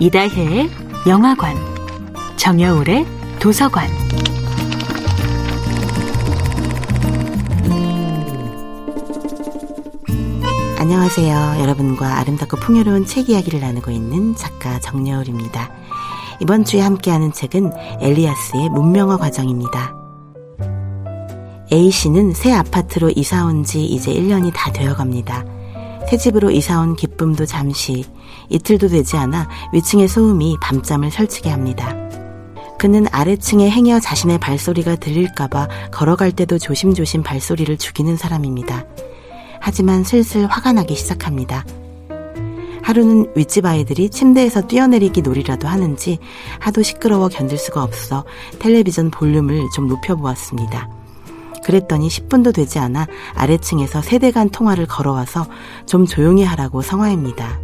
이다혜의 영화관, 정여울의 도서관. 안녕하세요. 여러분과 아름답고 풍요로운 책 이야기를 나누고 있는 작가 정여울입니다. 이번 주에 함께하는 책은 엘리아스의 문명화 과정입니다. A씨는 새 아파트로 이사 온 지 이제 1년이 다 되어 갑니다. 새 집으로 이사 온 기쁨도 잠시, 이틀도 되지 않아 위층의 소음이 밤잠을 설치게 합니다. 그는 아래층에 행여 자신의 발소리가 들릴까봐 걸어갈 때도 조심조심 발소리를 죽이는 사람입니다. 하지만 슬슬 화가 나기 시작합니다. 하루는 윗집 아이들이 침대에서 뛰어내리기 놀이라도 하는지 하도 시끄러워 견딜 수가 없어 텔레비전 볼륨을 좀 높여보았습니다. 그랬더니 10분도 되지 않아 아래층에서 세대 간 통화를 걸어와서 좀 조용히 하라고 성화입니다.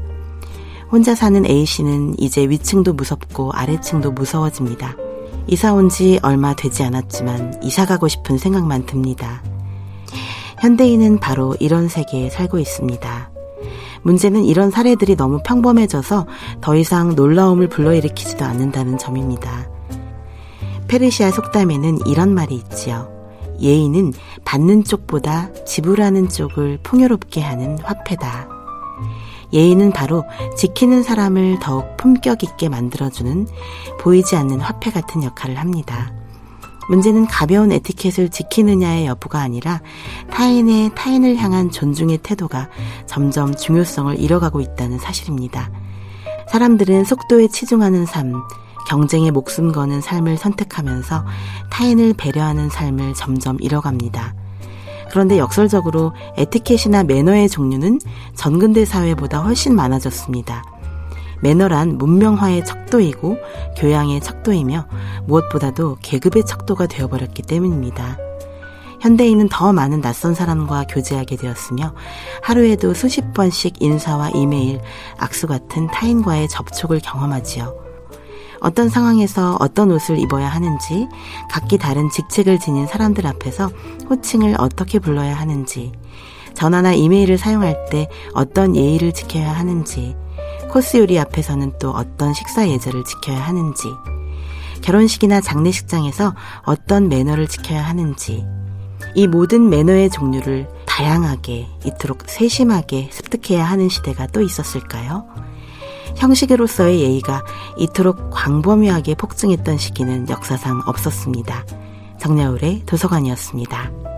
혼자 사는 A씨는 이제 위층도 무섭고 아래층도 무서워집니다. 이사 온 지 얼마 되지 않았지만 이사 가고 싶은 생각만 듭니다. 현대인은 바로 이런 세계에 살고 있습니다. 문제는 이런 사례들이 너무 평범해져서 더 이상 놀라움을 불러일으키지도 않는다는 점입니다. 페르시아 속담에는 이런 말이 있지요. 예의는 받는 쪽보다 지불하는 쪽을 풍요롭게 하는 화폐다. 예의는 바로 지키는 사람을 더욱 품격 있게 만들어주는 보이지 않는 화폐 같은 역할을 합니다. 문제는 가벼운 에티켓을 지키느냐의 여부가 아니라 타인의 타인을 향한 존중의 태도가 점점 중요성을 잃어가고 있다는 사실입니다. 사람들은 속도에 치중하는 삶, 경쟁에 목숨 거는 삶을 선택하면서 타인을 배려하는 삶을 점점 잃어갑니다. 그런데 역설적으로 에티켓이나 매너의 종류는 전근대 사회보다 훨씬 많아졌습니다. 매너란 문명화의 척도이고 교양의 척도이며 무엇보다도 계급의 척도가 되어버렸기 때문입니다. 현대인은 더 많은 낯선 사람과 교제하게 되었으며 하루에도 수십 번씩 인사와 이메일, 악수 같은 타인과의 접촉을 경험하지요. 어떤 상황에서 어떤 옷을 입어야 하는지, 각기 다른 직책을 지닌 사람들 앞에서 호칭을 어떻게 불러야 하는지, 전화나 이메일을 사용할 때 어떤 예의를 지켜야 하는지, 코스 요리 앞에서는 또 어떤 식사 예절을 지켜야 하는지, 결혼식이나 장례식장에서 어떤 매너를 지켜야 하는지, 이 모든 매너의 종류를 다양하게, 이토록 세심하게 습득해야 하는 시대가 또 있었을까요? 형식으로서의 예의가 이토록 광범위하게 폭증했던 시기는 역사상 없었습니다. 정야울의 도서관이었습니다.